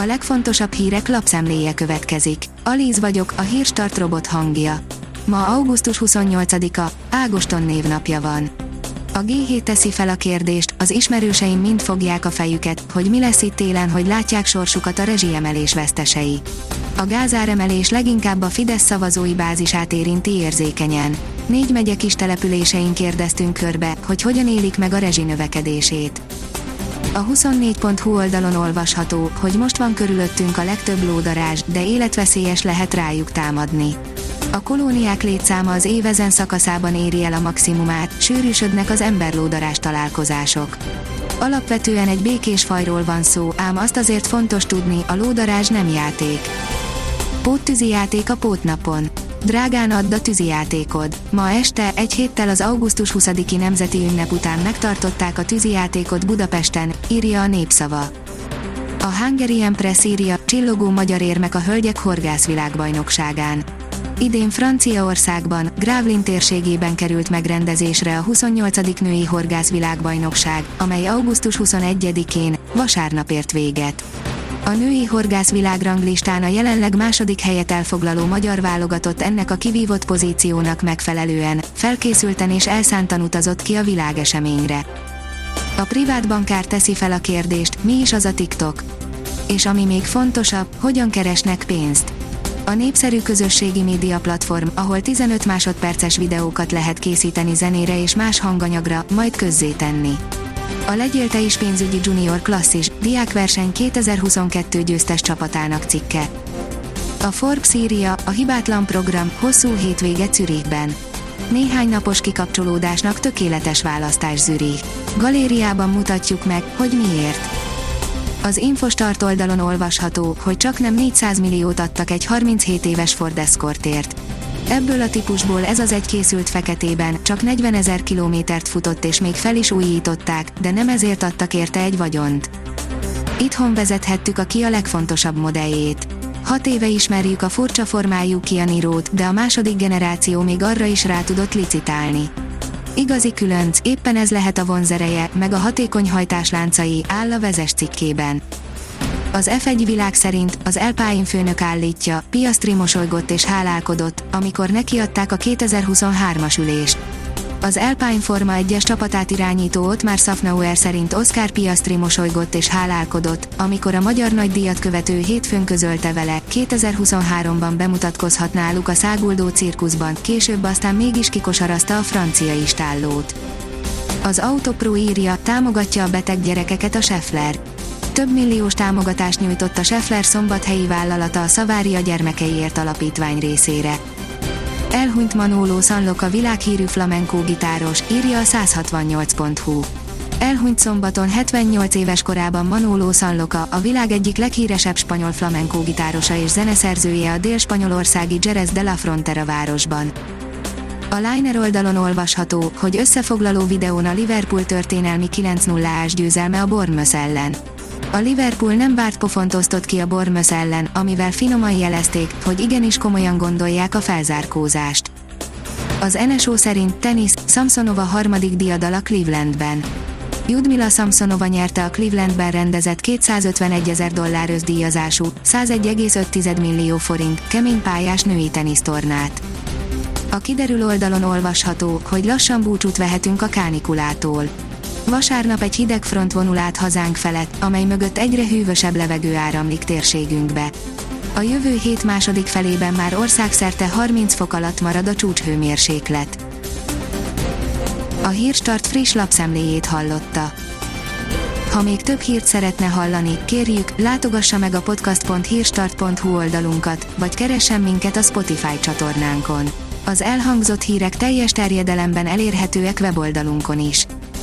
A legfontosabb hírek lapszemléje következik. Alíz vagyok, a hírstart robot hangja. Ma augusztus 28-a, Ágoston névnapja van. A G7 teszi fel a kérdést, az ismerőseim mind fogják a fejüket, hogy mi lesz itt télen, hogy látják sorsukat a rezsiemelés vesztesei. A gázáremelés leginkább a Fidesz szavazói bázisát érinti érzékenyen. Négy megye kis településein kérdeztünk körbe, hogy hogyan élik meg a rezsinövekedését. A 24.hu oldalon olvasható, hogy most van körülöttünk a legtöbb lódarázs, de életveszélyes lehet rájuk támadni. A kolóniák létszáma az évezen szakaszában éri el a maximumát, sűrűsödnek az emberlódarás találkozások. Alapvetően egy békés fajról van szó, ám azt azért fontos tudni, a lódarázs nem játék. Póttűzi játék a pótnapon. Drágán add a tűzijátékod. Ma este, egy héttel az augusztus 20-i nemzeti ünnep után megtartották a tűzijátékot Budapesten, írja a népszava. A Hungarian Press írja, csillogó magyar érmek a hölgyek horgászvilágbajnokságán. Idén Franciaországban, Grávlin térségében került megrendezésre a 28. női horgászvilágbajnokság, amely augusztus 21-én, vasárnap ért véget. A női horgász világranglistán a jelenleg második helyet elfoglaló magyar válogatott ennek a kivívott pozíciónak megfelelően, felkészülten és elszántan utazott ki a világeseményre. A privát bankár teszi fel a kérdést, mi is az a TikTok? És ami még fontosabb, hogyan keresnek pénzt? A népszerű közösségi média platform, ahol 15 másodperces videókat lehet készíteni zenére és más hanganyagra, majd közzétenni. A Legyél te is pénzügyi junior klasszis, diákverseny 2022 győztes csapatának cikke. A Forbes írja, a hibátlan program, hosszú hétvége Zürichben. Néhány napos kikapcsolódásnak tökéletes választás Zürich. Galériában mutatjuk meg, hogy miért. Az Infostart oldalon olvasható, hogy csak nem 400 milliót adtak egy 37 éves Ford Escortért. Ebből a típusból ez az egy készült feketében, csak 40 ezer kilométert futott és még fel is újították, de nem ezért adtak érte egy vagyont. Itthon vezethettük a Kia legfontosabb modelljét. Hat éve ismerjük a furcsa formájú Kia Niro-t, de a második generáció még arra is rá tudott licitálni. Igazi különc, éppen ez lehet a vonzereje, meg a hatékony hajtásláncai, áll a vezes cikkében. Az F1 világ szerint az Alpine főnök állítja, Piastri mosolygott és hálálkodott, amikor nekiadták a 2023-as ülést. Az Alpine Forma 1-es csapatát irányító ott már Safnauer szerint Oscar Piastri mosolygott és hálálkodott, amikor a magyar nagydíjat követő hétfőn közölte vele, 2023-ban bemutatkozhat náluk a száguldó cirkuszban, később aztán mégis kikosarazta a francia istállót. Az Autopro írja, támogatja a beteg gyerekeket a Scheffler több milliós támogatást nyújtott a Scheffler szombathelyi vállalata a Szavária Gyermekeiért Alapítvány részére. Elhunyt Manolo Sanlok a világhírű flamenco gitáros, írja a 168.hu. Elhunyt szombaton 78 éves korában Manolo Sanloka, a világ egyik leghíresebb spanyol flamenco gitárosa és zeneszerzője a dél-spanyolországi Jerez de la Frontera városban. A Liner oldalon olvasható, hogy összefoglaló videón a Liverpool történelmi 9-0-ás győzelme a Bournemouth ellen. A Liverpool nem várt pofont osztott ki a Bournemouth ellen, amivel finoman jelezték, hogy igenis komolyan gondolják a felzárkózást. Az NSO szerint tenisz, Samsonova harmadik diadal a Clevelandben. Judmila Samsonova nyerte a Clevelandben rendezett 251 ezer dollár özdíjazású, 101,5 millió forint, kemény pályás női tenisztornát. A kiderül oldalon olvasható, hogy lassan búcsút vehetünk a kánikulától Vasárnap egy hideg front vonul át hazánk felett, amely mögött egyre hűvösebb levegő áramlik térségünkbe. A jövő hét második felében már országszerte 30 fok alatt marad a csúcshőmérséklet. A Hírstart friss lapszemléjét hallotta. Ha még több hírt szeretne hallani, kérjük, látogassa meg a podcast.hírstart.hu oldalunkat, vagy keressen minket a Spotify csatornánkon. Az elhangzott hírek teljes terjedelemben elérhetőek weboldalunkon is.